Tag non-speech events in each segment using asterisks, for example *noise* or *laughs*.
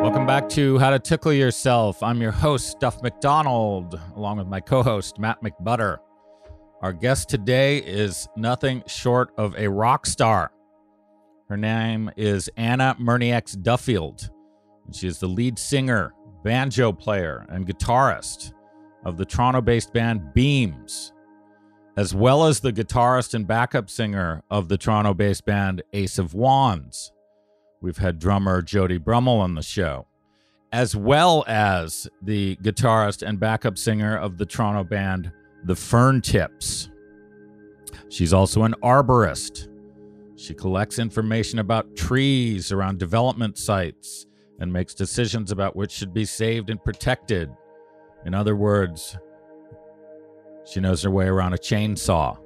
Welcome back to How to Tickle Yourself. I'm your host, Duff McDonald, along with my co host, Matt McButter. Our guest today is nothing short of a rock star. Her name is Anna Mernieks Duffield. She is the lead singer, banjo player, and guitarist of the Toronto based band Beams, as well as the guitarist and backup singer of the Toronto based band Ace of Wands. We've had drummer Jody Brummel on the show, as well as the guitarist and backup singer of the Toronto band The Fern Tips. She's also an arborist. She collects information about trees around development sites and makes decisions about which should be saved and protected. In other words, she knows her way around a chainsaw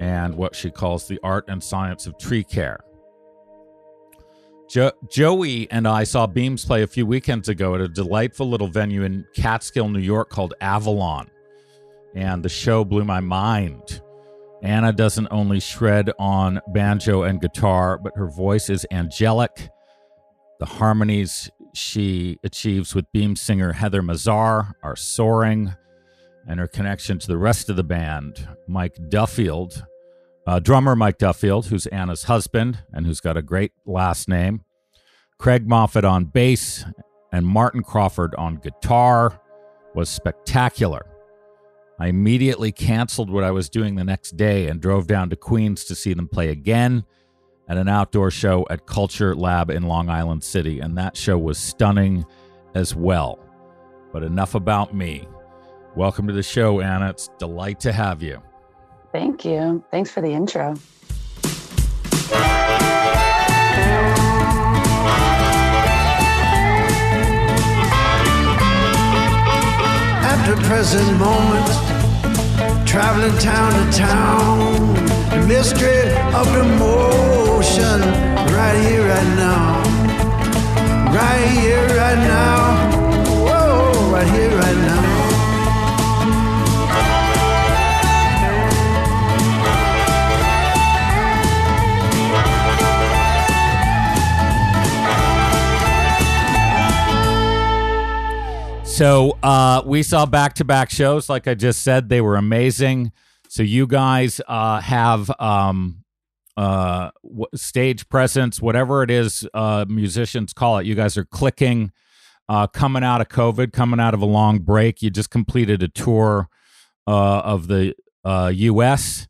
and what she calls the art and science of tree care. Jo- Joey and I saw Beams play a few weekends ago at a delightful little venue in Catskill, New York called Avalon. And the show blew my mind. Anna doesn't only shred on banjo and guitar, but her voice is angelic. The harmonies she achieves with Beam singer Heather Mazar are soaring, and her connection to the rest of the band, Mike Duffield, uh, drummer Mike Duffield, who's Anna's husband and who's got a great last name, Craig Moffat on bass, and Martin Crawford on guitar, was spectacular. I immediately canceled what I was doing the next day and drove down to Queens to see them play again at an outdoor show at Culture Lab in Long Island City, and that show was stunning as well. But enough about me. Welcome to the show, Anna. It's delight to have you. Thank you. Thanks for the intro. At the present moment, traveling town to town, the mystery of the motion, right here, right now, right here, right now, So uh, we saw back to back shows. Like I just said, they were amazing. So you guys uh, have um, uh, w- stage presence, whatever it is uh, musicians call it. You guys are clicking, uh, coming out of COVID, coming out of a long break. You just completed a tour uh, of the U.S.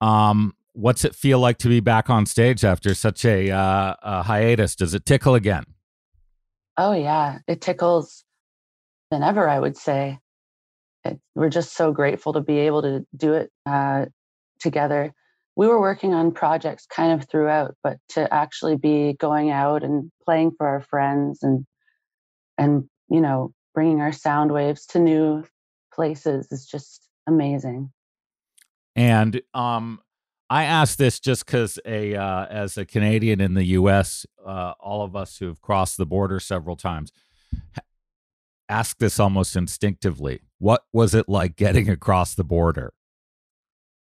Um, what's it feel like to be back on stage after such a, a hiatus? Does it tickle again? Oh, yeah. It tickles than ever, I would say. It, we're just so grateful to be able to do it uh, together. We were working on projects kind of throughout, but to actually be going out and playing for our friends and and you know bringing our sound waves to new places is just amazing. And um, I ask this just because a uh, as a Canadian in the U.S., uh, all of us who have crossed the border several times ask this almost instinctively. What was it like getting across the border?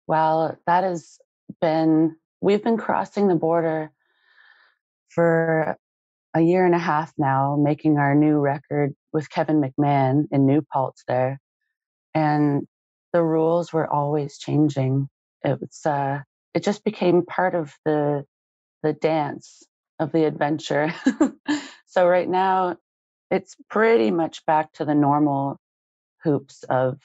Well, that has been, we've been crossing the border for a year and a half now, making our new record with Kevin McMahon in New Paltz there. And the rules were always changing. It was, uh, it just became part of the, the dance of the adventure. *laughs* so right now, it's pretty much back to the normal hoops of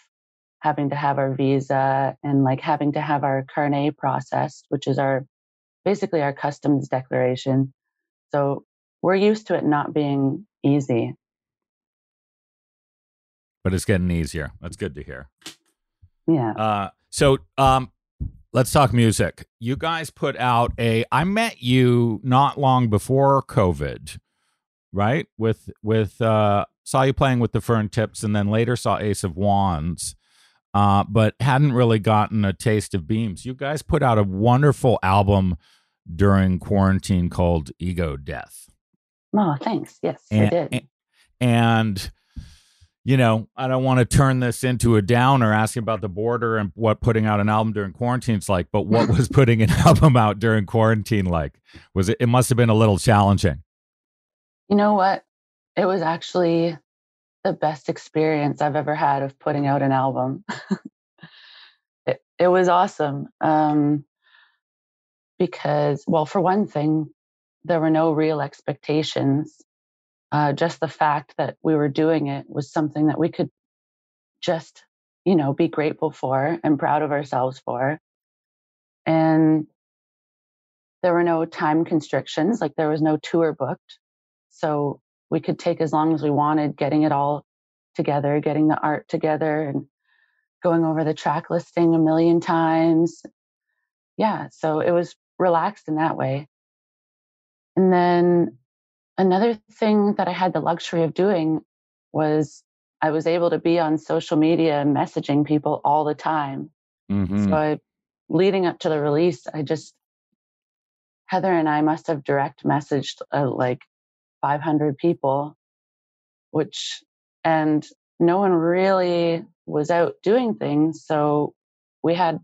having to have our visa and like having to have our carnet processed, which is our basically our customs declaration. So we're used to it not being easy. But it's getting easier. That's good to hear. Yeah. Uh, so um, let's talk music. You guys put out a. I met you not long before COVID, right? With with uh, saw you playing with the Fern Tips, and then later saw Ace of Wands. Uh, but hadn't really gotten a taste of Beams. You guys put out a wonderful album during quarantine called Ego Death. Oh, thanks. Yes, and, I did. and- and you know, I don't want to turn this into a downer asking about the border and what putting out an album during quarantine's like, but what *laughs* was putting an *laughs* album out during quarantine like? Was it it must have been a little challenging. You know what? it was actually the best experience I've ever had of putting out an album. *laughs* it, it was awesome. Um, because, well, for one thing, there were no real expectations. Uh, just the fact that we were doing it was something that we could just, you know, be grateful for and proud of ourselves for. And there were no time constrictions, like there was no tour booked. So we could take as long as we wanted getting it all together, getting the art together and going over the track listing a million times. Yeah, so it was relaxed in that way. And then another thing that I had the luxury of doing was I was able to be on social media messaging people all the time. Mm-hmm. So I, leading up to the release, I just Heather and I must have direct messaged uh, like 500 people, which, and no one really was out doing things. So we had,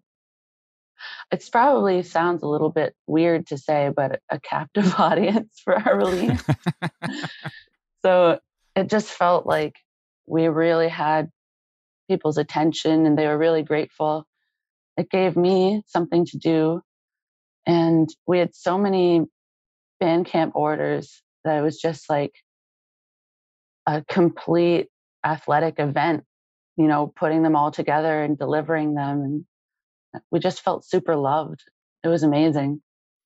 it's probably sounds a little bit weird to say, but a captive *laughs* audience for our release. *laughs* so it just felt like we really had people's attention and they were really grateful. It gave me something to do. And we had so many Bandcamp orders that it was just like a complete athletic event, you know, putting them all together and delivering them. And we just felt super loved. It was amazing.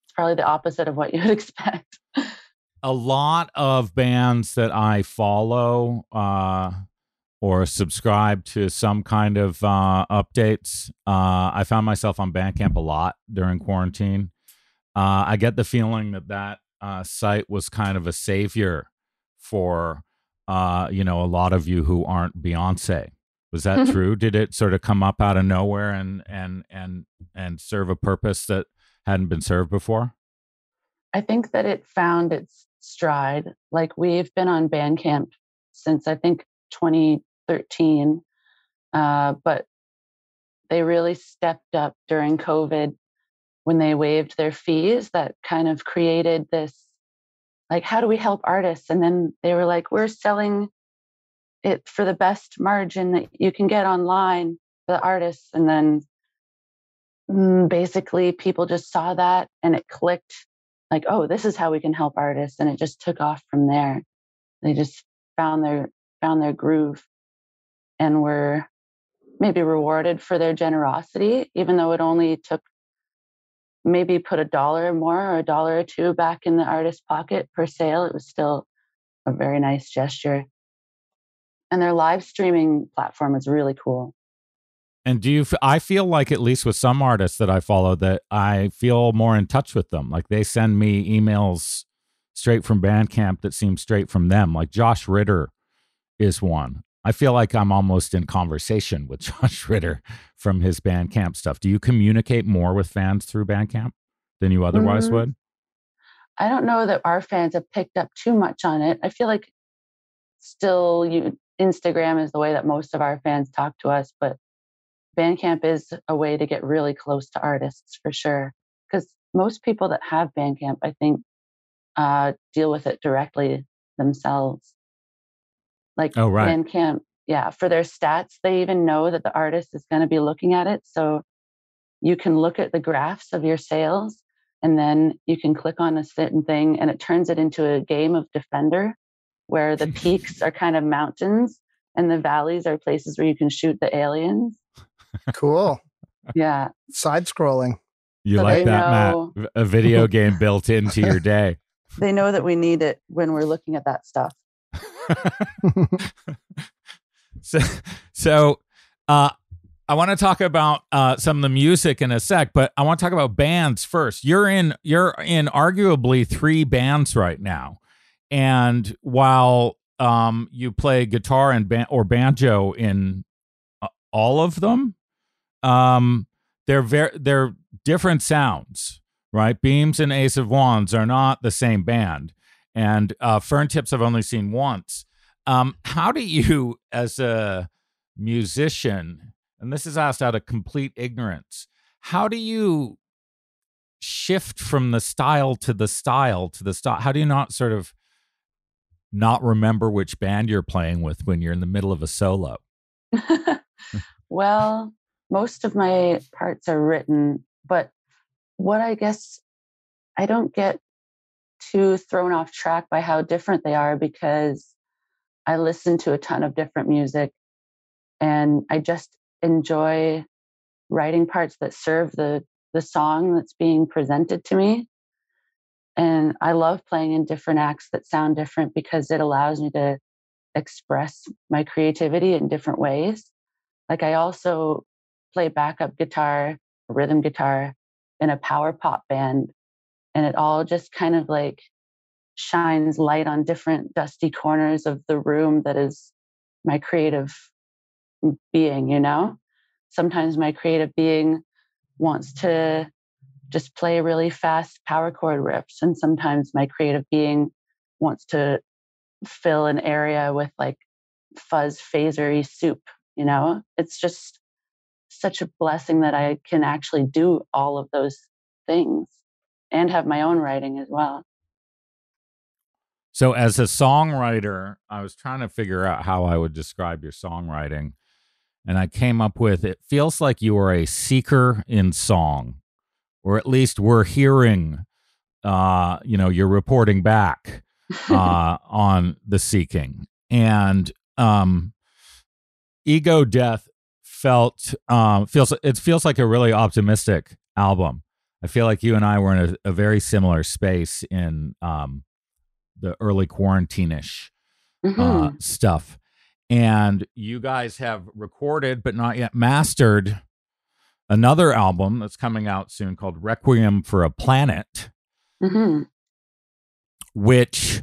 It's probably the opposite of what you would *laughs* expect. a lot of bands that I follow uh, or subscribe to some kind of uh, updates, uh, I found myself on Bandcamp a lot during quarantine. Uh, I get the feeling that that uh, site was kind of a savior for uh, you know a lot of you who aren't Beyonce. Was that true? Did it sort of come up out of nowhere and and and and serve a purpose that hadn't been served before? I think that it found its stride. Like we've been on Bandcamp since I think 2013, uh, but they really stepped up during COVID when they waived their fees that kind of created this like how do we help artists? And then they were like we're selling it for the best margin that you can get online for the artists. And then mm, basically people just saw that and it clicked like oh this is how we can help artists and it just took off from there. They just found their found their groove and were maybe rewarded for their generosity even though it only took maybe put a dollar more or a dollar or two back in the artist's pocket per sale, it was still a very nice gesture. And their live streaming platform is really cool. And do you? I feel like at least with some artists that I follow, that I feel more in touch with them. Like they send me emails straight from Bandcamp that seem straight from them. Like Josh Ritter is one. I feel like I'm almost in conversation with *laughs* Josh Ritter from his Bandcamp stuff. Do you communicate more with fans through Bandcamp than you otherwise mm-hmm. would? I don't know that our fans have picked up too much on it. I feel like still you Instagram is the way that most of our fans talk to us, but Bandcamp is a way to get really close to artists for sure. Because most people that have Bandcamp, I think, uh, deal with it directly themselves. Like oh, right. Bandcamp, yeah, for their stats, they even know that the artist is going to be looking at it. So you can look at the graphs of your sales and then you can click on a certain thing and it turns it into a game of defender where the peaks are kind of mountains and the valleys are places where you can shoot the aliens. Cool. Yeah. Side scrolling. You so like that, know, Matt? A video game built into your day. *laughs* They know that we need it when we're looking at that stuff. *laughs* so, so uh, I want to talk about uh, some of the music in a sec, but I want to talk about bands first. You're in you're in arguably three bands right now, and while um, you play guitar and ban- or banjo in uh, all of them, um, they're very they're different sounds, right? Beams and Ace of Wands are not the same band and uh, fern tips I've only seen once. Um, how do you, as a musician, and this is asked out of complete ignorance, how do you shift from the style to the style to the style? How do you not sort of not remember which band you're playing with when you're in the middle of a solo? *laughs* well, most of my parts are written, but what I guess I don't get too thrown off track by how different they are because I listen to a ton of different music and I just enjoy writing parts that serve the the song that's being presented to me. And I love playing in different acts that sound different because it allows me to express my creativity in different ways. Like I also play backup guitar, rhythm guitar in a power pop band and it all just kind of like shines light on different dusty corners of the room that is my creative being, you know? Sometimes my creative being wants to just play really fast power chord riffs, and sometimes my creative being wants to fill an area with like fuzz phasery soup, you know? It's just such a blessing that I can actually do all of those things and have my own writing as well. So, as a songwriter, I was trying to figure out how I would describe your songwriting. And I came up with it feels like you are a seeker in song, or at least we're hearing, uh, you know, you're reporting back *laughs* uh, on the seeking. And um, Ego Death felt, um, feels, it feels like a really optimistic album. I feel like you and I were in a, a very similar space in um, the early quarantine-ish uh, mm-hmm. uh, stuff. And you guys have recorded but not yet mastered another album that's coming out soon called Requiem for a Planet, mm-hmm. which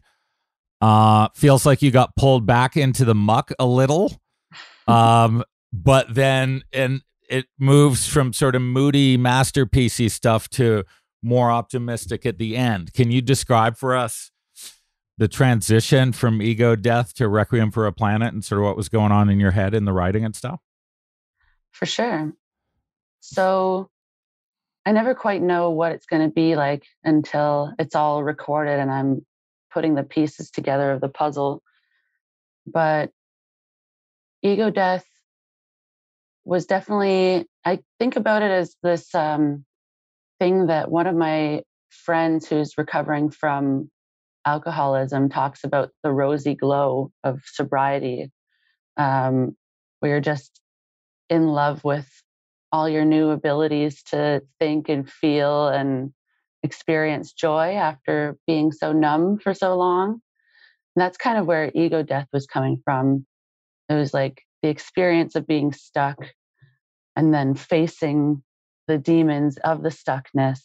uh, feels like you got pulled back into the muck a little. *laughs* Um, but then, and it moves from sort of moody masterpiecey stuff to more optimistic at the end. Can you describe for us the transition from ego death to requiem for a planet and sort of what was going on in your head in the writing and stuff? For sure. So I never quite know what it's going to be like until it's all recorded and I'm putting the pieces together of the puzzle. But ego death was definitely i think about it as this um, thing that one of my friends who's recovering from alcoholism talks about the rosy glow of sobriety. Um, where you're just in love with all your new abilities to think and feel and experience joy after being so numb for so long. And that's kind of where ego death was coming from. It was like the experience of being stuck and then facing the demons of the stuckness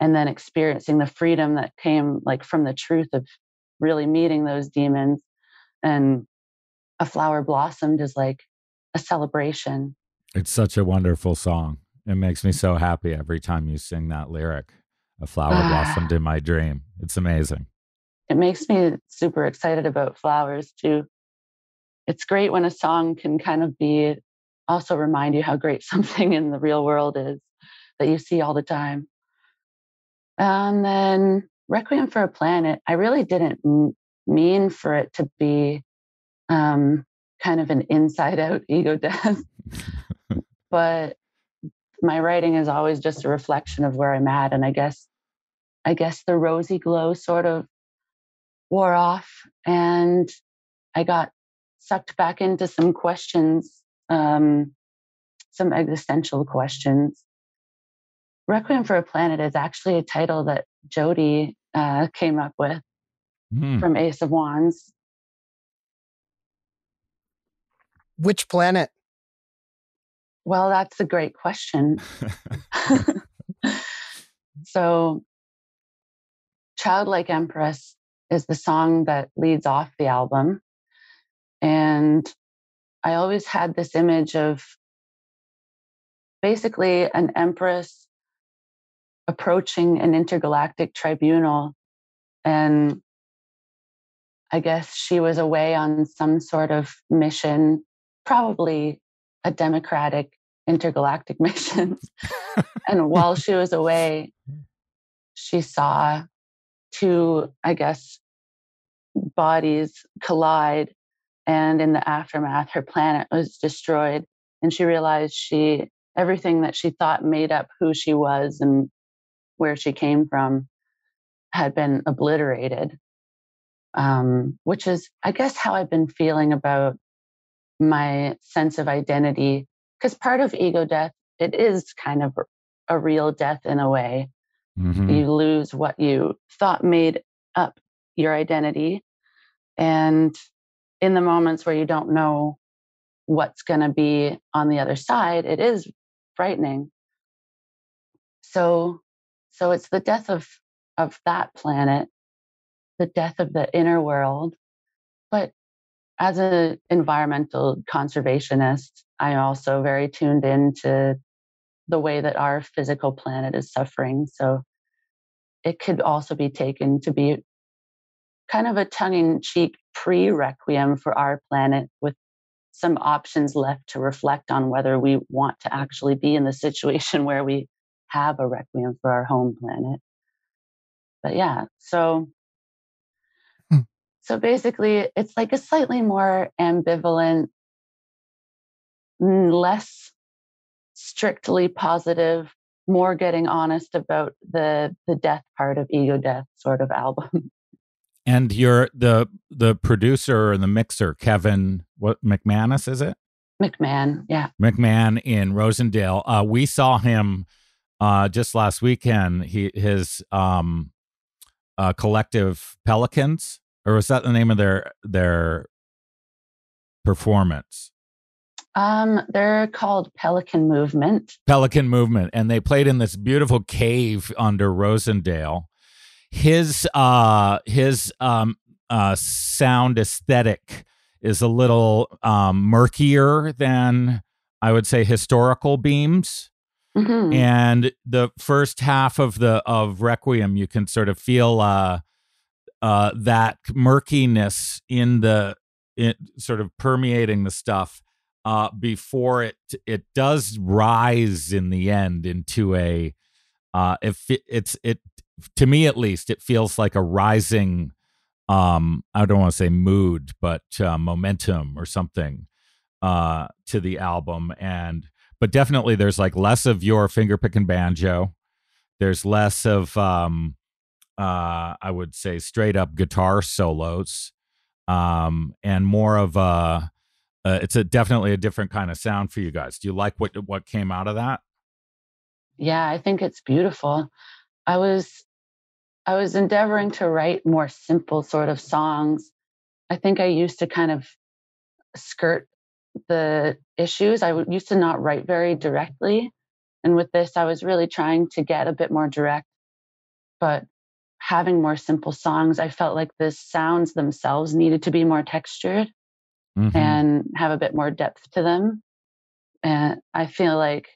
and then experiencing the freedom that came like from the truth of really meeting those demons and a flower blossomed is like a celebration. It's such a wonderful song. It makes me so happy every time you sing that lyric a flower ah. blossomed in my dream. It's amazing. It makes me super excited about flowers too it's great when a song can kind of be also remind you how great *laughs* something in the real world is that you see all the time. And then Requiem for a Planet, I really didn't m- mean for it to be um, kind of an inside out *laughs* ego death. but my writing is always just a reflection of where I'm at. And I guess, I guess the rosy glow sort of wore off and I got sucked back into some questions, um, some existential questions. Requiem for a Planet is actually a title that Jody uh, came up with mm. from Ace of Wands. Which planet? Well, that's a great question. *laughs* *laughs* so, Childlike Empress is the song that leads off the album. And I always had this image of basically an empress approaching an intergalactic tribunal. And I guess she was away on some sort of mission, probably a democratic intergalactic *laughs* mission. and while she was away, she saw two, I guess, bodies collide and in the aftermath her planet was destroyed and she realized she everything that she thought made up who she was and where she came from had been obliterated um, which is i guess how i've been feeling about my sense of identity because part of ego death it is kind of a real death in a way Mhm. you lose what you thought made up your identity and in the moments where you don't know what's going to be on the other side it is frightening. So so it's the death of of that planet the death of the inner world. But as an environmental conservationist i'm also very tuned into the way that our physical planet is suffering. So it could also be taken to be kind of a tongue-in-cheek pre-requiem for our planet with some options left to reflect on whether we want to actually be in the *laughs* situation where we have a requiem for our home planet but yeah so Hmm. so basically it's like a slightly more ambivalent mm, less strictly positive more getting honest about the the death part of ego death sort of *laughs* album And you're the the producer and the mixer, Kevin what McManus is it? mcmahon yeah McMahon in Rosendale. Uh, we saw him uh, just last weekend. He his um, uh, collective Pelicans, or was that the name of their their performance? um they're called pelican movement Pelican Movement, and they played in this beautiful cave under Rosendale. His uh his um uh sound aesthetic is a little um murkier than I would say historical beams. Mhm. And the first half of the of Requiem, you can sort of feel uh uh that murkiness in the it sort of permeating the stuff uh, before it it does rise in the end into a uh, it, it's it to me at least it feels like a rising um I don't want to say mood but uh, momentum or something uh to the album and but definitely there's like less of your finger picking banjo there's less of um uh I would say straight up guitar solos um and more of a uh, it's a definitely a different kind of sound for you guys. Do you like what what came out of that? yeah i think it's beautiful i was i was endeavoring to write more simple sort of songs i think i used to kind of skirt the issues I used to not write very directly and with this i was really trying to get a bit more direct but having more simple songs i felt like the sounds themselves needed to be more textured Mhm. and have a bit more depth to them. And I feel like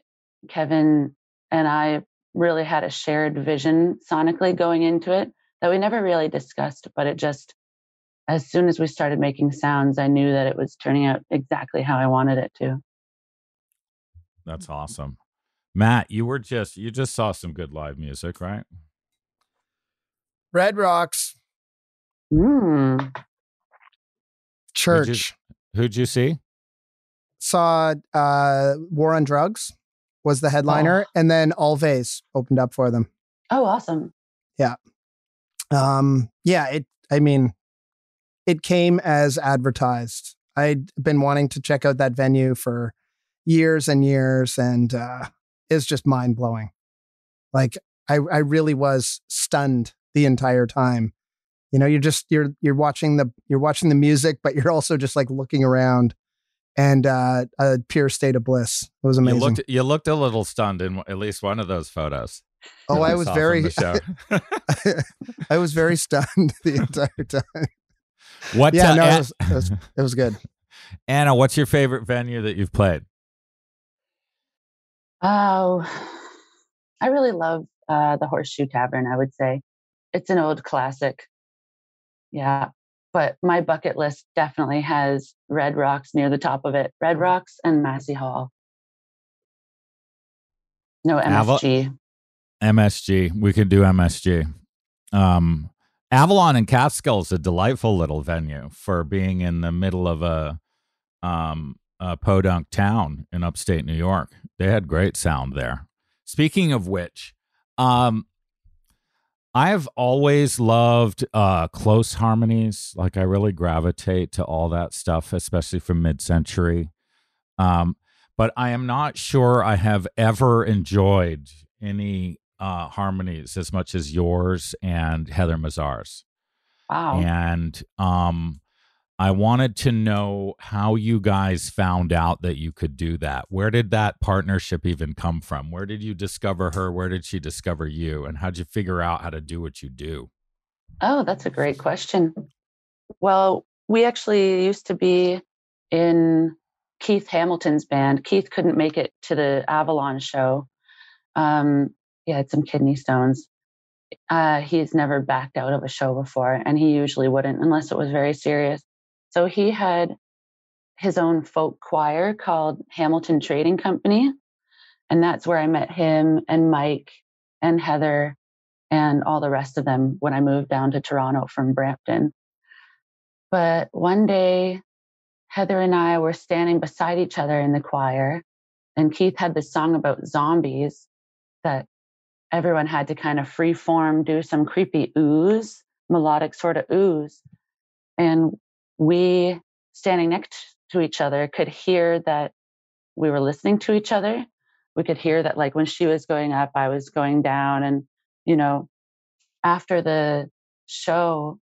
Kevin and I really had a shared vision sonically going into it that we never really discussed, but it just, as soon as we started making sounds, I knew that it was turning out exactly how I wanted it to. That's awesome. Matt, you were just you just saw some good live music, right? Red Rocks Mm. Church Who'd you see? saw uh, War on Drugs was the headliner, Oh. and then Alves opened up for them. Oh, awesome. Yeah, um, yeah, it. I mean, it came as advertised. I'd been wanting to check out that venue for years and years, and uh, it's just mind blowing. Like I, I really was stunned the entire time. You know, you're just you're you're watching the you're watching the music, but you're also just like looking around, and uh, a pure state of bliss. It was amazing. You looked you looked a little stunned in at least one of those photos. oh, I was very, the show. *laughs* I was very stunned *laughs* the entire time. what Yeah, uh, no, it was, it was it was good. *laughs* Anna, what's your favorite venue that you've played? Oh, I really love uh, the Horseshoe Tavern, I would say. It's an old classic. Yeah. But my bucket list definitely has Red Rocks near the top of it. Red Rocks and Massey Hall. No MSG. MSG. We could do MSG. Um, Avalon and Catskill is a delightful little venue for being in the middle of a um a podunk town in upstate New York. They had great sound there. Speaking of which, um I have always loved uh close harmonies. Like I really gravitate to all that stuff, especially from mid-century. Um but I am not sure I have ever enjoyed any uh, harmonies as much as yours and Heather Mazar's. Wow. And um, I wanted to know how you guys found out that you could do that. Where did that partnership even come from? Where did you discover her? Where did she discover you? And how'd you figure out how to do what you do? Oh, that's a great question. Well, we actually used to be in Keith Hamilton's band. Keith couldn't make it to the Avalon show. Um, he had some kidney stones. Uh, he's never backed out of a show before, and he usually wouldn't unless it was very serious. So he had his own folk choir called Hamilton Trading Company. And that's where I met him and Mike and Heather and all the rest of them when I moved down to Toronto from Brampton. But one day, Heather and I were standing beside each other in the choir, and Keith had this song about zombies that everyone had to kind of free form, do some creepy ooze, melodic sort of ooze. And we, standing next to each other, could hear that we were listening to each other. We could hear that, like, when she was going up, I was going down. And, you know, after the show,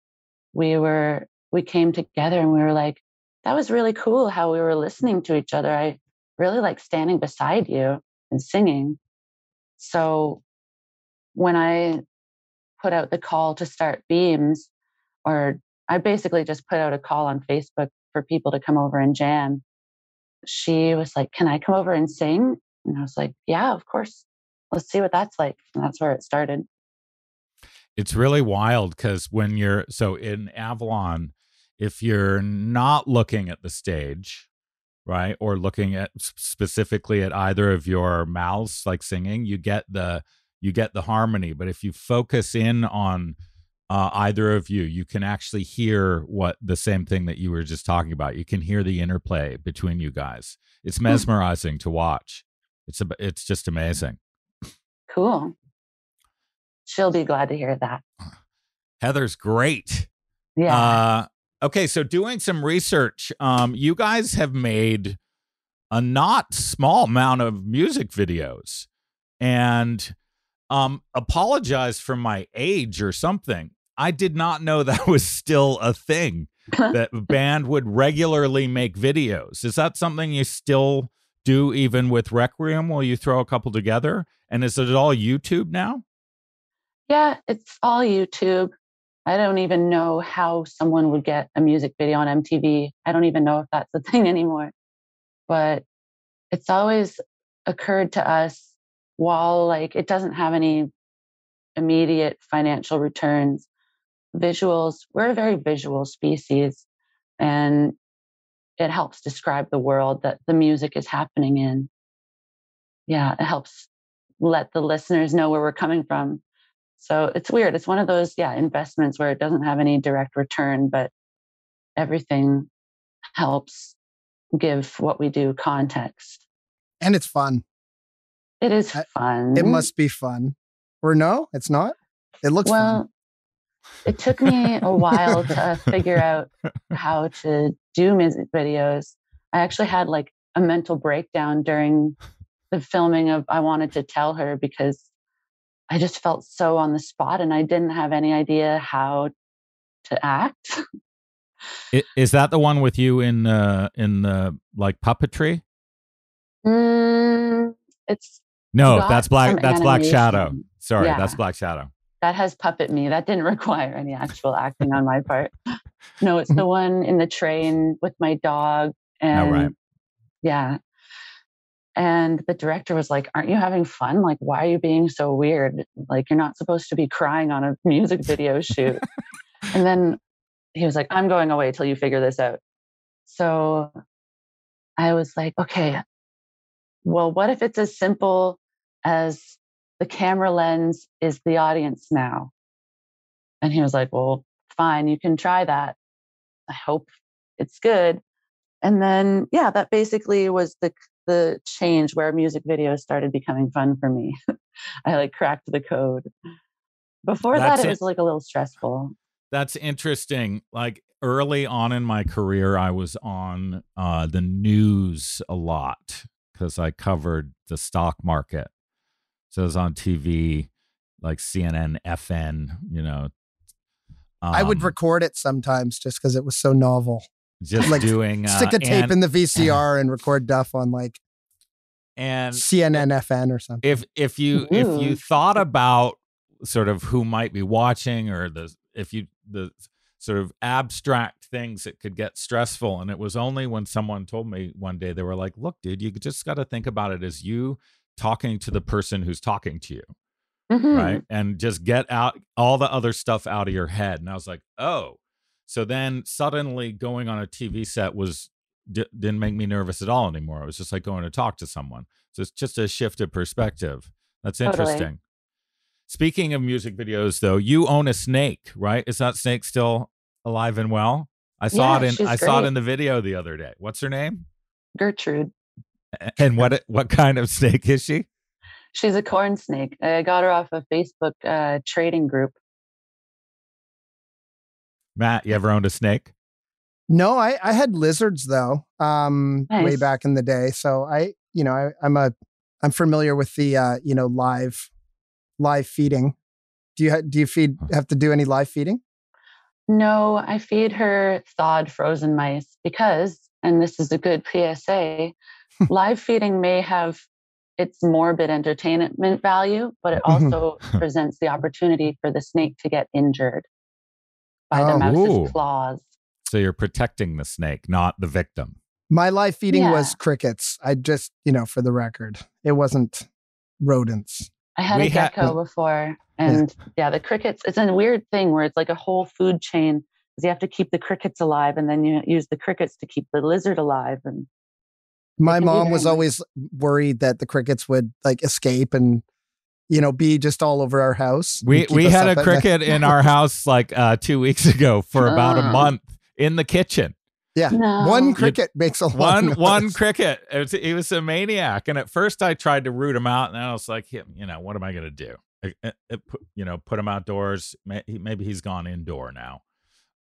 we were, we came together and we were like, that was really cool how we were listening to each other. I really like standing beside you and singing. So when I put out the call to start Beams, or I basically just put out a call on Facebook for people to come over and jam, she was like, Can I come over and sing? And I was like, Yeah, of course. Let's see what that's like. And that's where it started. It's really wild because when you're so in Avalon, if you're not looking at the stage, right, or looking at specifically at either of your mouths, like singing, you get the you get the harmony. But if you focus in on uh, either of you, you can actually hear what the same thing that you were just talking about. You can hear the interplay between you guys. It's hmm. mesmerizing to watch. It's a, it's just amazing. Cool. She'll be glad to hear that. *sighs* Heather's great. Yeah. Uh, Okay, so doing some research, um, you guys have made a not small amount of music videos, and um, apologize for my age or something. I did not know *laughs* that was still a thing *laughs* that band would regularly make videos. Is that something you still do even with Requiem? Will you throw a couple together? And is it all YouTube now? Yeah, it's all YouTube. I don't even know how someone would get a music video on MTV. I don't even know if that's a *laughs* thing anymore. But it's always occurred to us while like it doesn't have any immediate financial returns. Visuals, we're a very visual species and it helps describe the world that the music is happening in. Yeah, it helps let the listeners know where we're coming from so it's weird. It's one of those, yeah, investments where it doesn't have any direct return, but everything helps give what we do context. And it's fun. It is fun. It must be fun. Or no, it's not? It looks well. Fun. It took me a while to figure out how to do music videos. I actually had like a mental breakdown during the filming of I Wanted to Tell Her because I just felt so on the spot and I didn't have any idea how to act. Is that the one with you in the in the like puppetry? Mm, it's no, that's black. That's animation. Black Shadow. Sorry, yeah. that's Black Shadow. That has puppet me. That didn't *laughs* require any actual acting on my part. No, it's the *laughs* one in the train with my dog and oh, right. yeah, and the director was like, Aren't you having fun? Like, why are you being so weird? Like, you're not supposed to be crying on a music video shoot. *laughs* and then he was like, I'm going away till you figure this out. So I was like, Okay, well, what if it's as simple as the camera lens is the audience now? And he was like, Well, fine, you can try that. I hope it's good. And then, yeah, that basically was the the change where music videos started becoming fun for me. *laughs* I like cracked the code. Before That's that, it, it. was like a little stressful. That's interesting. Like early on in my career, I was on uh, the news a lot because I covered the stock market. So I was on TV, like CNN, FN, you know. I would um, record it sometimes just because it was so novel. just like, doing uh, Stick a tape and, in the VCR and record Duff on like and CNN FN or something. if if you if you thought about sort of who might be watching or the if you the sort of abstract things that could get stressful and it was only when someone told me one day they were like look dude you just got to think about it as you talking to the person who's talking to you Mhm. right? And just get out all the other stuff out of your head. And i was like oh. So then suddenly going on a tv set was d- didn't make me nervous at all anymore. It was just like going to talk to someone. So it's just a shift of perspective. That's Totally. interesting. Speaking of music videos though you own a snake right? Is that snake still alive and well? I saw Yeah, it in i saw it in the video the other day. What's her name? Gertrude. *laughs* and what what kind of snake is she She's a corn snake. I got her off a Facebook uh, trading group. matt you ever owned a snake No, I, I had lizards though, um, way back in the day. So I, you know, I, I'm a, I'm familiar with the, uh, you know, live, live feeding. Do you ha- do you feed have to do any live feeding? No, I feed her thawed frozen mice because, and this is a good PSA, live feeding may have its morbid entertainment value, but it Mhm. also *laughs* presents the opportunity for the snake to get injured by Oh, the mouse's ooh. claws. so you're protecting the snake not the victim My live feeding was crickets. I just, you know, for the record, it wasn't rodents. I had We a ha- gecko before, and yeah. the crickets. It's a weird thing where it's like a whole food chain. 'cause you have to keep the crickets alive, and then you use the crickets to keep the lizard alive. And My mom was always worried that the crickets would like escape and, you know, be just all over our house. We we had a at night. cricket in our house like uh, two weeks ago for about a Ah. month in the kitchen. Yeah, No. one cricket makes a lot. One of one cricket. It was, he was a maniac, and at first I tried to root him out, and I was like, "Him, you know, what am I going to do? I- I- I you know, put him outdoors. Maybe he's gone indoor now."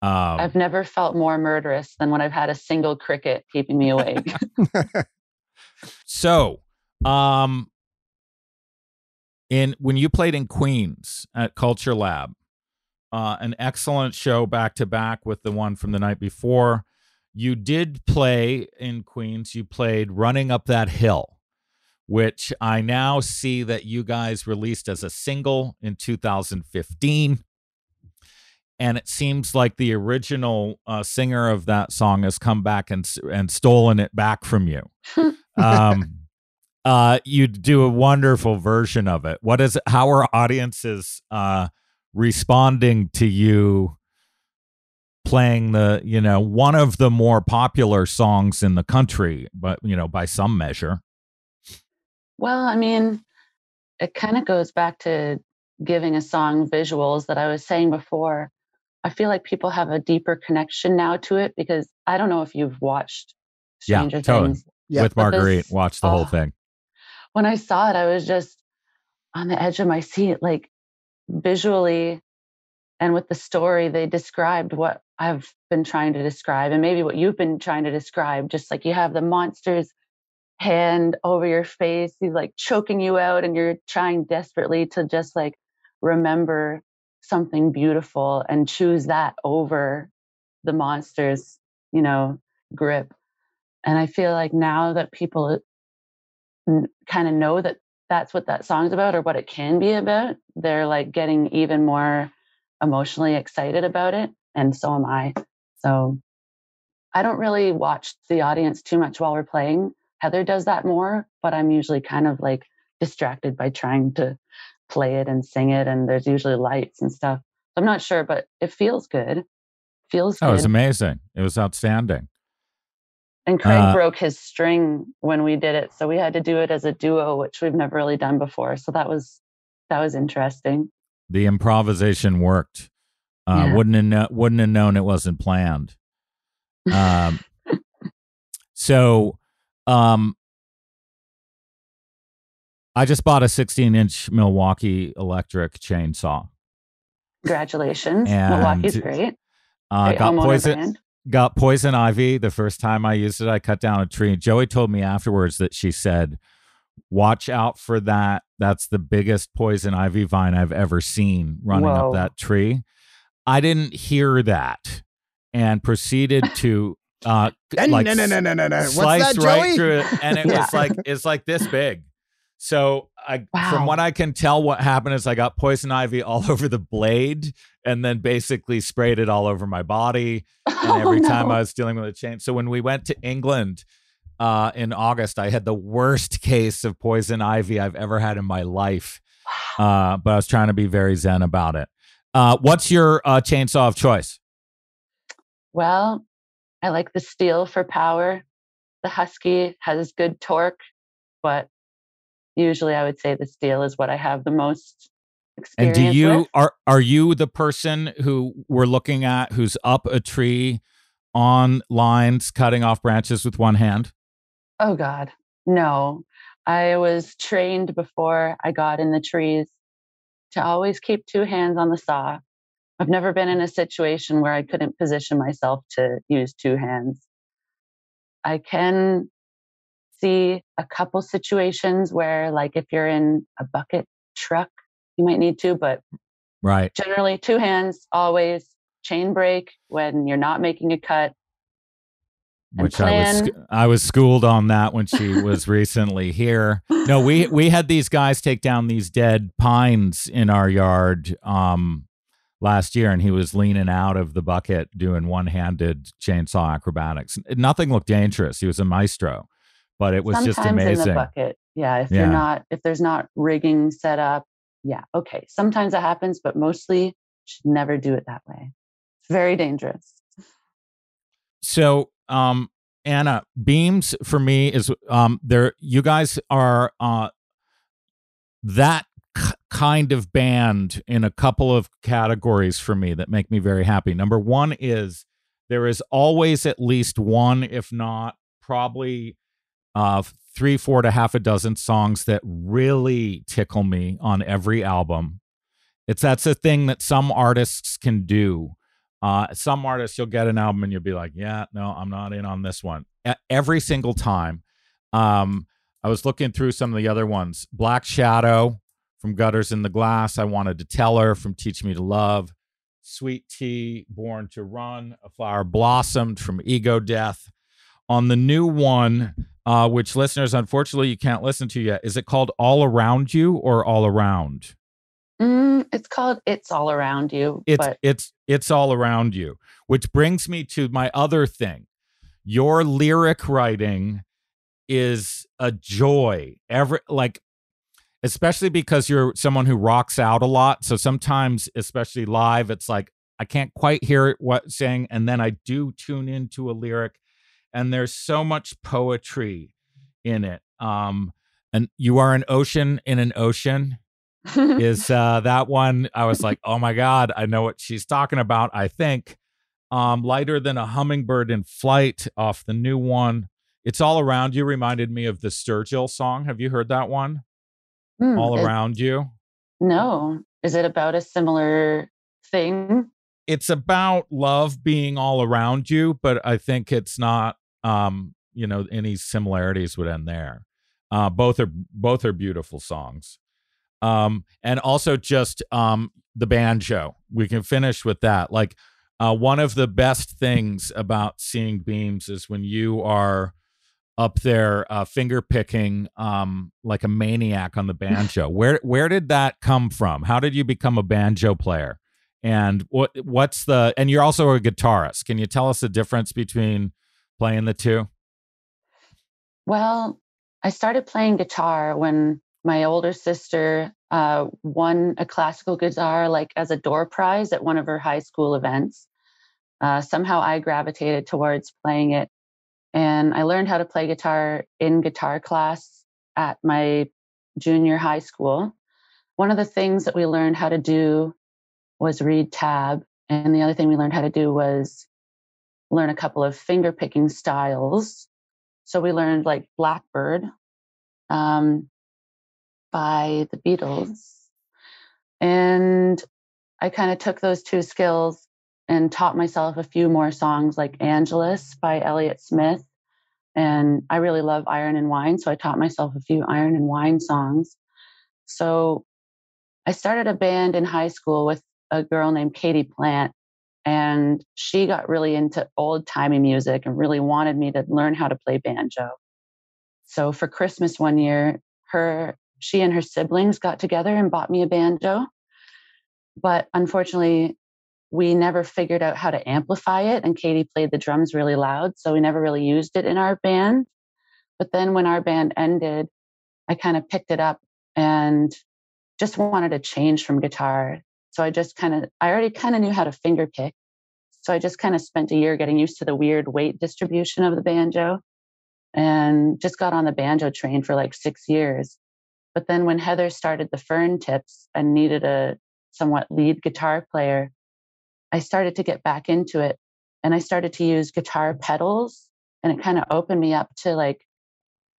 Um, I've never felt more murderous than when I've had a single cricket keeping me awake. *laughs* So, um, in when you played in Queens at Culture Lab, uh, an excellent show back to back with the one from the night before. You did play in Queens. You played "Running Up That Hill," which I now see that you guys released as a single in 2015. And it seems like the original uh, singer of that song has come back and and stolen it back from you. *laughs* Um uh you do a wonderful version of it. What is it how are audiences uh responding to you playing the you know one of the more popular songs in the country but you know by some measure? Well, I mean, it kind of goes back to giving a song visuals that I was saying before. I feel like people have a deeper connection now to it because I don't know if you've watched Yeah, totally. Things. Yeah, with but this- marguerite watch the whole oh, thing when I saw it, I was just on the edge of my seat, like visually and with the story, they described what I've been trying to describe and maybe what you've been trying to describe. Just like you have the monster's hand over your face, he's like choking you out, and you're trying desperately to just like remember something beautiful and choose that over the monster's, you know, grip. And I feel like now that people kind of know that that's what that song's about or what it can be about, they're like getting even more emotionally excited about it. And so am I. So I don't really watch the audience too much while we're playing. Heather does that more, but I'm usually kind of like distracted by trying to play it and sing it. And there's usually lights and stuff. I'm not sure, but it feels good. Feels oh it was amazing it was outstanding And Craig Uh, broke his string when we did it, so we had to do it as a duo, which we've never really done before. So that was that was interesting. the improvisation worked Uh, Yeah. Wouldn't have kno- wouldn't have known it wasn't planned. Um, *laughs* so, um, I just bought a 16 inch Milwaukee electric chainsaw. Congratulations. And- Milwaukee's great. Uh, Great got poison. brand. got poison ivy the first time I used it. I cut down a tree. Joey told me afterwards that she said, "Watch out for that. That's the biggest poison ivy vine I've ever seen running Whoa. up that tree." I didn't hear that and proceeded *laughs* to uh like no, no, no, no, no, no. What's slice that, right Joey? through it, and it *laughs* Yeah. was like it's like this big. So I, from what I can tell, what happened is I got poison ivy *laughs* all over the blade, and then basically sprayed it all over my body. And *laughs* every Oh, time. I was dealing with a chain, so when we went to England uh, in August, I had the worst case of poison ivy I've ever had in my life. Uh, but I was trying to be very zen about it. Uh, what's your uh, chainsaw of choice? Well, I like the Stihl for power. The Husky has good torque, but usually I would say the Stihl is what I have the most experience. And do you with. are are you the person who we're looking at who's up a tree on lines cutting off branches with one hand? Oh God, no. I was trained before I got in the trees to always keep two hands on the saw. I've never been in a situation where I couldn't position myself to use two hands. I can see a couple situations where, like, if you're in a bucket truck, you might need to, but Right. generally, two hands always chain break when you're not making a cut. Which I was I was schooled on that when she was recently here. No, we *laughs* we had these guys take down these dead pines in our yard um last year and he was leaning out of the bucket doing one-handed chainsaw acrobatics. Nothing looked dangerous. He was a maestro, but it was Sometimes just in the bucket. Yeah, if Yeah. you're not, if there's not rigging set up, yeah, okay. Sometimes it happens, but mostly should never do it that way. It's very dangerous. So, um, Anna, beams for me is um, there. You guys are uh, that kind of band in a couple of categories for me that make me very happy. Number one is there is always at least one, if not probably uh, three, four to half a dozen songs that really tickle me on every album. It's that's a thing that some artists can do. Uh, some artists, you'll get an album and you'll be like, yeah, no, I'm not in on this one. E- every single time. Um, I was looking through some of the other ones. Black Shadow from Gutters in the Glass. I wanted to tell her from Teach Me to Love. Sweet Tea, Born to Run. A Flower Blossomed from Ego Death. On the new one, uh, which listeners, unfortunately, you can't listen to yet, is it called All Around You or All Around? Mm, it's called "It's All Around You," it's but it's it's all around you which brings me to my other thing. Your lyric writing is a joy. Every like especially because you're someone who rocks out a lot. So sometimes especially live it's like i can't quite hear it what saying and then i do tune into a lyric and there's so much poetry in it um and you are an ocean in an ocean is *laughs* uh that one i was like oh my god i know what she's talking about i think. Um lighter than a hummingbird in flight off the new one. It's all around you reminded me of the sturgill song. Have you heard that one? Mm, all around you? No, is it about a similar thing? It's about love being all around you but i think it's not um you know any similarities would end there. Uh both are both are beautiful songs. Um and also just um the banjo. We can finish with that. Like uh one of the best things about seeing beams is when you are up there uh finger picking um like a maniac on the banjo. *laughs* Where where did that come from? How did you become a banjo player and what what's the and you're also a guitarist can you tell us the difference between playing the two Well, I started playing guitar when my older sister uh, won a classical guitar, like as a door prize at one of her high school events. Uh, somehow I gravitated towards playing it. And I learned how to play guitar in guitar class at my junior high school. One of the things that we learned how to do was read tab. And the other thing we learned how to do was learn a couple of finger picking styles. So we learned like Blackbird um, by the Beatles. And I kind of took those two skills and taught myself a few more songs like Angeles by Elliott Smith. And I really love Iron and Wine. So I taught myself a few Iron and Wine songs. So I started a band in high school with a girl named Katie Plant. And she got really into old timey music and really wanted me to learn how to play banjo. So for Christmas one year, her she and her siblings got together and bought me a banjo. But unfortunately, we never figured out how to amplify it. And Katie played the drums really loud. So we never really used it in our band. But then when our band ended, I kind of picked it up and just wanted to change from guitar. So I just kind of, I already kind of knew how to finger pick. So I just kind of spent a year getting used to the weird weight distribution of the banjo and just got on the banjo train for like six years. But then when Heather started the Fern Tips and needed a somewhat lead guitar player, I started to get back into it and I started to use guitar pedals and it kind of opened me up to like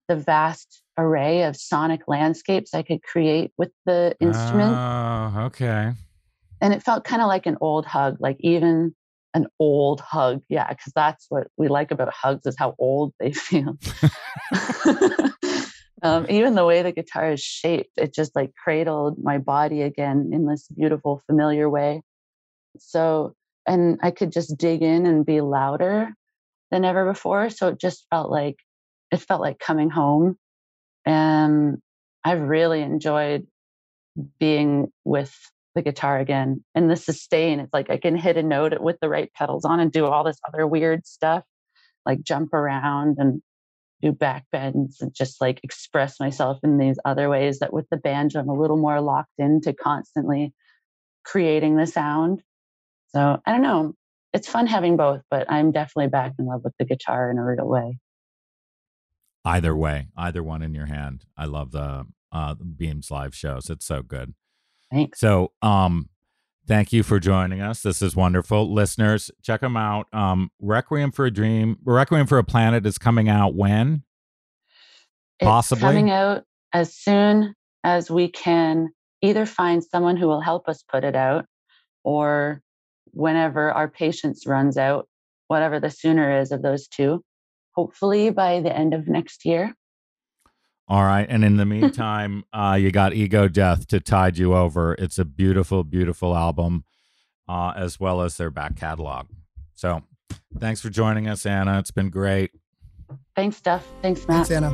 the vast array of sonic landscapes I could create with the instrument. Oh, okay. And it felt kind of like an old hug, like even an old hug. Yeah, because that's what we like about hugs is how old they *laughs* feel. um, even the way the guitar is shaped, it just like cradled my body again in this beautiful, familiar way. So, and I could just dig in and be louder than ever before. So it just felt like it felt like coming home. And I've really enjoyed being with the guitar again. And the sustain, it's like I can hit a note with the right pedals on and do all this other weird stuff, like jump around and do back bends and just like express myself in these other ways that with the banjo I'm a little more locked into constantly creating the sound. So I don't know. It's fun having both, but I'm definitely back in love with the guitar in a real way. Either way, either one in your hand. I love the uh Beams live shows. It's so good. Thanks. So, um, thank you for joining us. This is wonderful. Listeners, check them out. Um, Requiem for a Dream, Requiem for a Planet is coming out when? It's Possibly. coming out as soon as we can either find someone who will help us put it out or whenever our patience runs out, whatever the sooner is of those two, hopefully by the end of next year. All right. And in the meantime, *laughs* uh, you got Ego Death to tide you over. It's a beautiful, beautiful album, uh, as well as their back catalog. So thanks for joining us, Anna. It's been great. Thanks, Duff. Thanks, Matt. Thanks, Anna.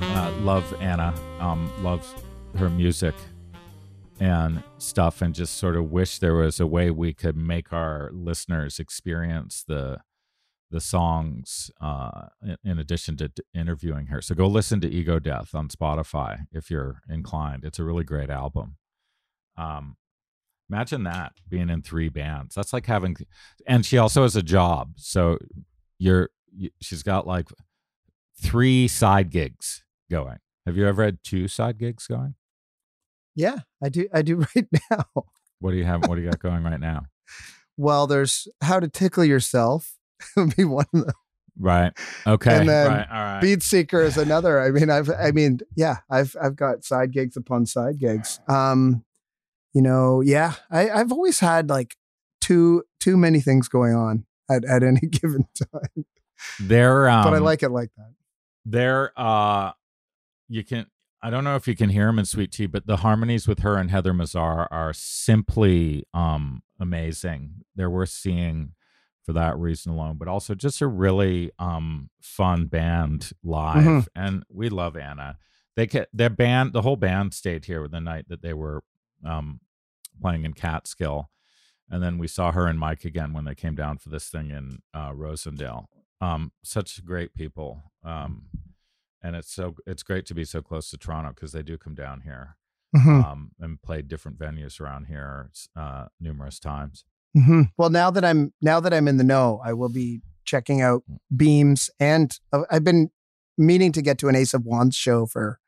uh, love Anna. Um, love her music and stuff, and just sort of wish there was a way we could make our listeners experience the the songs uh, in, addition to interviewing her. So go listen to Ego Death on Spotify if you're inclined. It's a really great album. Um, imagine that being in three bands. That's like having, and she also has a job. So you're you, she's got like three side gigs going. Have you ever had two side gigs going? Yeah, I do. I do *laughs* right now. What do you have? What do you got going right now? Well, there's how to tickle yourself *laughs* would be one of them. Right. Okay. And then right. All right. Beat Seeker is another. I mean, I've, I mean, *laughs* yeah, I've, I've got side gigs upon side gigs. Um, you know, yeah, I, I've always had like too, too many things going on at, at any given time, They're um, but I like it like that. they're uh, you can. I don't know if you can hear them in Sweet Tea, but the harmonies with her and Heather Mazar are simply um amazing. They're worth seeing for that reason alone, but also just a really um fun band live, Mhm. and we love Anna. They ca- their band, the whole band stayed here the night that they were um playing in Catskill, and then we saw her and Mike again when they came down for this thing in uh, Rosendale. Um, such great people, um, and it's so it's great to be so close to Toronto because they do come down here Mhm. um, and play different venues around here uh, numerous times. Mhm. Well, now that I'm now that I'm in the know, I will be checking out Beams, and uh, I've been meaning to get to an Ace of Wands show for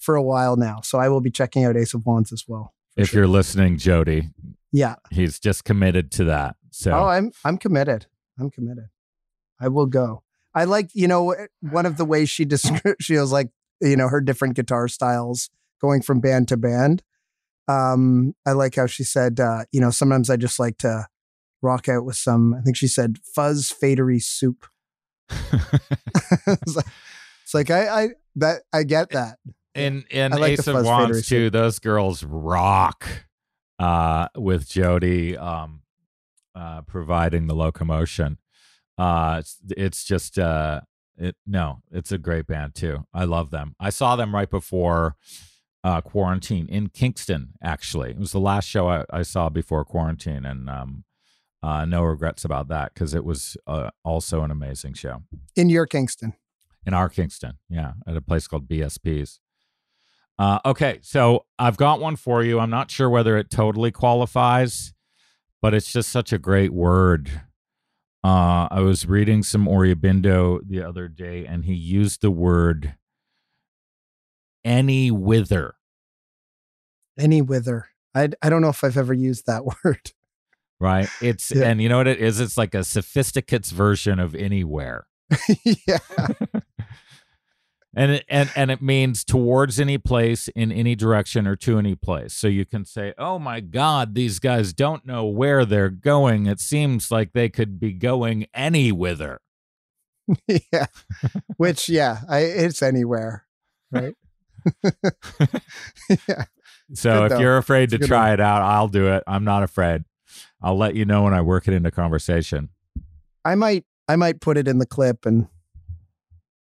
for a while now. So I will be checking out Ace of Wands as well. If sure. you're listening, Jody, Yeah. he's just committed to that. So Oh, I'm I'm committed. I'm committed. I will go. I like, you know, one of the ways she described *laughs* she was like, you know, her different guitar styles going from band to band. Um, I like how she said, uh, you know, sometimes I just like to rock out with some, I think she said fuzz fadery soup. *laughs* it's like, it's like I, I that I get that. And, and I like Ace of Wands too, those girls rock uh with Jody um uh providing the locomotion. Uh it's, it's just uh it no, it's a great band too. I love them. I saw them right before uh quarantine in Kingston actually. It was the last show I, I saw before quarantine and um uh no regrets about that cuz it was uh, also an amazing show In your Kingston. in our Kingston. Yeah, at a place called BSP's. Uh, okay, so I've got one for you. I'm not sure whether it totally qualifies, but it's just such a great word. Uh, I was reading some Aurobindo the other day, and he used the word any wither, Any wither. I I don't know if I've ever used that *laughs* word. right? It's Yeah. and you know what it is? It's like a sophisticate's version of anywhere. *laughs* yeah. *laughs* and it, and and it means towards any place in any direction or to any place so you can say oh my god these guys don't know where they're going it seems like they could be going any whither *laughs* yeah. Which yeah, I it's anywhere. Right. *laughs* yeah. so if though. you're afraid It's to try one. it out i'll do it i'm not afraid i'll let you know when i work it into conversation I might I might put it in the clip and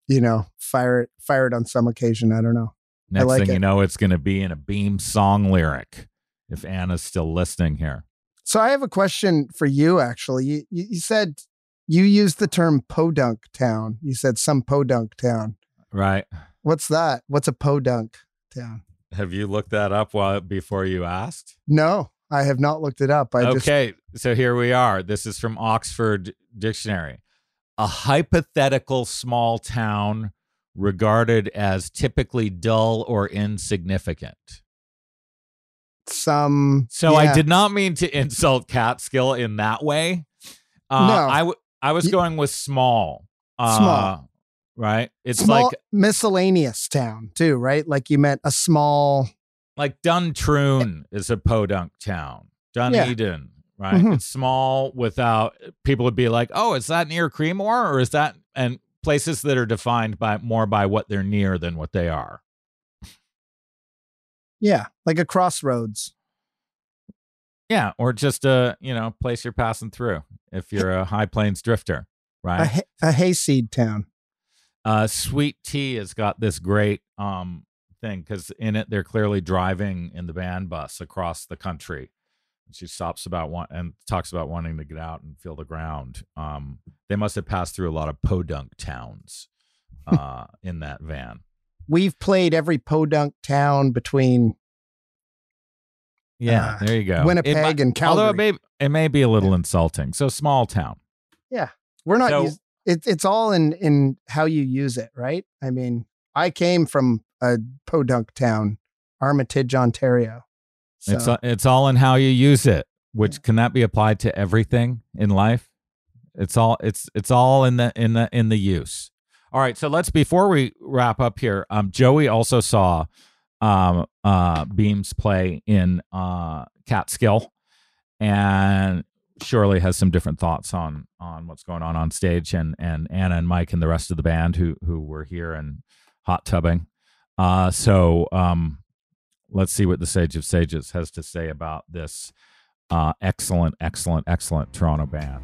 you know, fire it fire it on some occasion. I don't know. next like thing you know it's going to be in a beam song lyric if anna's still listening here So I have a question for you actually. You you, said you used the term podunk town. You said some podunk town. right What's that? What's a podunk town? have you looked that up while before you asked No, I have not looked it up. I just okay, so here we are. This is from Oxford Dictionary. A hypothetical small town regarded as typically dull or insignificant. some So I did not mean to insult Catskill in that way. Uh, No. I, w- I was going with small. Uh, Small. Right? It's small like miscellaneous town too, right? Like you meant a small like Duntroon is a podunk town. Dunedin, right? Mhm. It's small without people would be like, "Oh, is that near Creemore or is that?" And places that are defined by more by what they're near than what they are. yeah, like a crossroads. Yeah, or just a you know place you're passing through if you're a High Plains drifter, A, right? ha- a hayseed town. Uh, Sweet Tea has got this great um thing because in it they're clearly driving in the band bus across the country. She stops about one and talks about wanting to get out and feel the ground. Um, they must have passed through a lot of podunk towns uh, in that van. We've played every podunk town between Yeah, Uh, there you go. Winnipeg might- and Although it Calgary. may it may be a little insulting. So small town. Yeah, we're not. So- use, it, it's all in in how you use it, right? I mean, I came from a podunk town, Armitage, Ontario. So, It's it's all in how you use it. Which can that be applied to everything in life? It's all it's it's all in the in the in the use. All right, so let's before we wrap up here. Um, Joey also saw um uh Beams play in uh Catskill, and surely has some different thoughts on on what's going on on stage. And and Anna and Mike and the rest of the band who who were here and hot tubbing. Uh, so um, let's see what the Sage of Sages has to say about this uh, excellent, excellent, excellent Toronto band.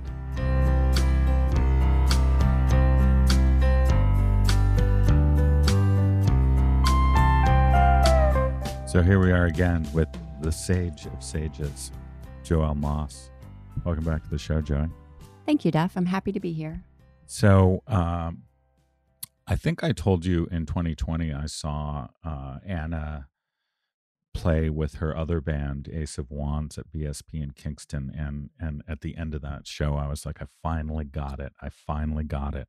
So here we are again with the Sage of Sages, Joel Moss. Welcome back to the show, Joey. Thank you, Duff. I'm happy to be here. So, um, I think I told you in 2020 I saw uh, Anna play with her other band, Ace of Wands, at BSP in Kingston, and and at the end of that show, I was like, I finally got it. I finally got it.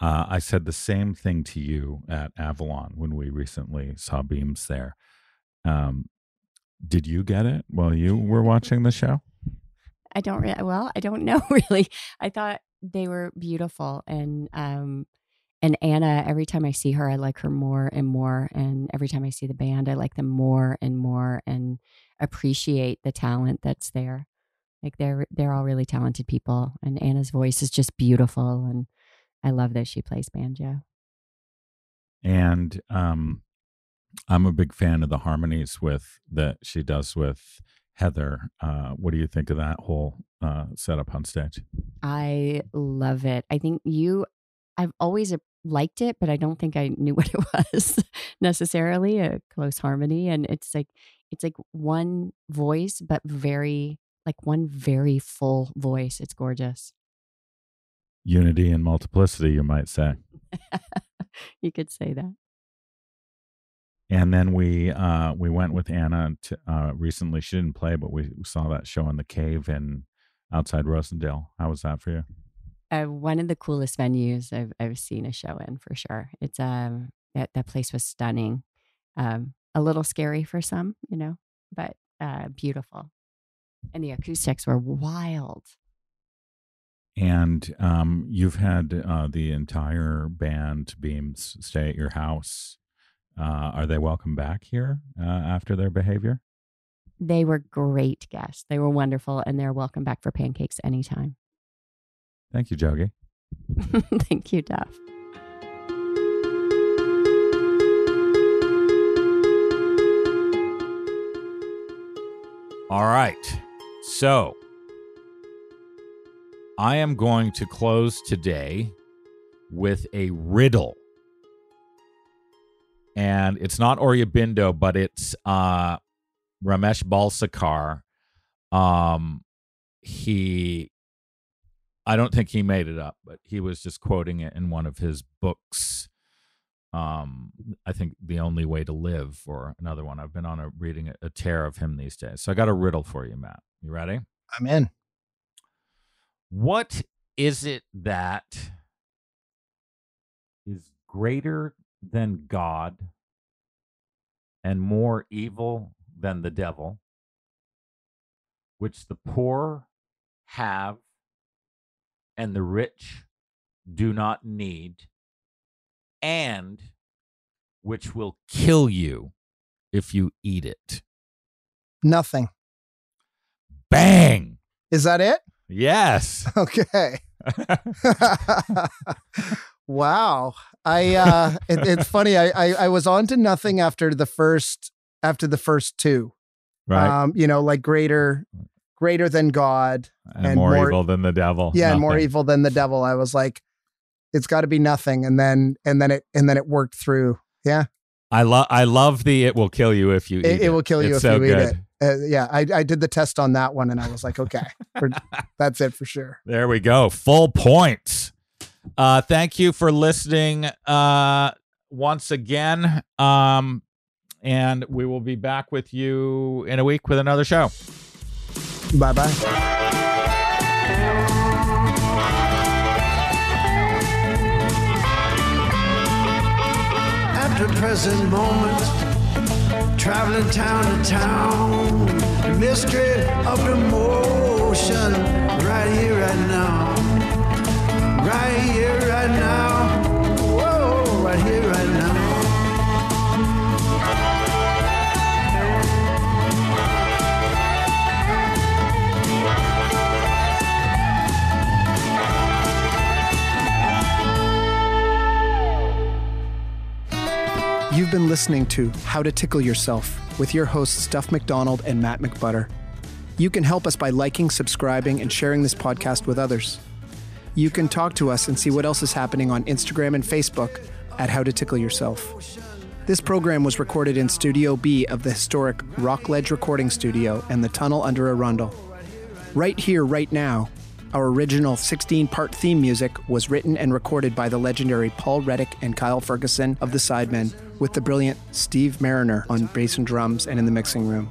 Uh, I said the same thing to you at Avalon when we recently saw Beams there. Um, did you get it while you were watching the show? I don't really, well, I don't *laughs* know really. I thought they were beautiful. And, um, and Anna, every time I see her, I like her more and more. And every time I see the band, I like them more and more and appreciate the talent that's there. Like they're they're all really talented people, and Anna's voice is just beautiful, and I love that she plays banjo. And um, I'm a big fan of the harmonies with that she does with Heather. Uh, what do you think of that whole uh, setup on stage? I love it. I think you, I've always liked it, but I don't think I knew *laughs* what it was necessarily a close harmony. And it's like, it's like one voice, but very, like one very full voice. It's gorgeous. Unity and multiplicity, you might say. *laughs* you could say that. And then we uh, we went with Anna to, uh, recently. She didn't play, but we saw that show in the cave in outside Rosendale. How was that for you? Uh, one of the coolest venues I've I've seen a show in for sure. It's um that that place was stunning, um a little scary for some, you know, but uh, beautiful, and the acoustics were wild. And um, you've had uh, the entire band Beams stay at your house. Uh, are they welcome back here uh, after their behavior? They were great guests. They were wonderful, and they're welcome back for pancakes anytime. Thank you, Jogi. *laughs* Thank you, Duff. All right. So I am going to close today with a riddle. And it's not Aurobindo, but it's uh Ramesh Balsekar. Um he I don't think he made it up, but he was just quoting it in one of his books. Um, I think the only way to live, or another one. I've been on a reading a, a tear of him these days. So I got a riddle for you, Matt. You ready? I'm in. What is it that is greater than God and more evil than the devil, which the poor have and the rich do not need, and which will kill you if you eat it. Nothing. Bang! Is that it? Yes. *laughs* Okay. *laughs* *laughs* wow. I uh it, it's funny. I, I I was on to nothing after the first after the first two. right. Um, you know, like greater greater than God. and, and more, more- evil than the devil. Yeah, and more evil than the devil. I was like, it's got to be nothing. And then and then it and then it worked through. Yeah. I love I love the it will kill you if you eat It, it. will kill you It's if so you eat good. it. Uh, yeah, I, I did the test on that one and I was like, okay, *laughs* that's it for sure. There we go. Full points. Uh thank you for listening uh once again. Um and we will be back with you in a week with another show. Bye bye. The present moment, traveling town to town, mystery of the motion, right here, right now, right here, right now, You've been listening to How to Tickle Yourself with your hosts, Duff McDonald and Matt McButter. You can help us by liking, subscribing, and sharing this podcast with others. You can talk to us and see what else is happening on Instagram and Facebook at How to Tickle Yourself. This program was recorded in Studio B of the historic Rockledge Recording Studio and the tunnel under Arundel. Right here, right now, our original 16 part theme music was written and recorded by the legendary Paul Reddick and Kyle Ferguson of the Sidemen, with the brilliant Steve Marriner on bass and drums and in the mixing room.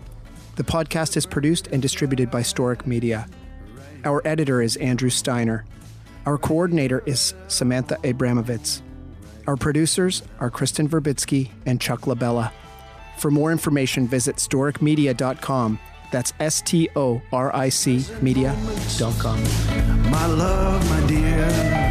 The podcast is produced and distributed by Storic Media. Our editor is Andrew Steiner. Our coordinator is Samantha Abramovitz. Our producers are Kristen Verbitsky and Chuck LaBella. For more information, visit storicmedia.com. That's S T O R I C media.com. My love, my dear,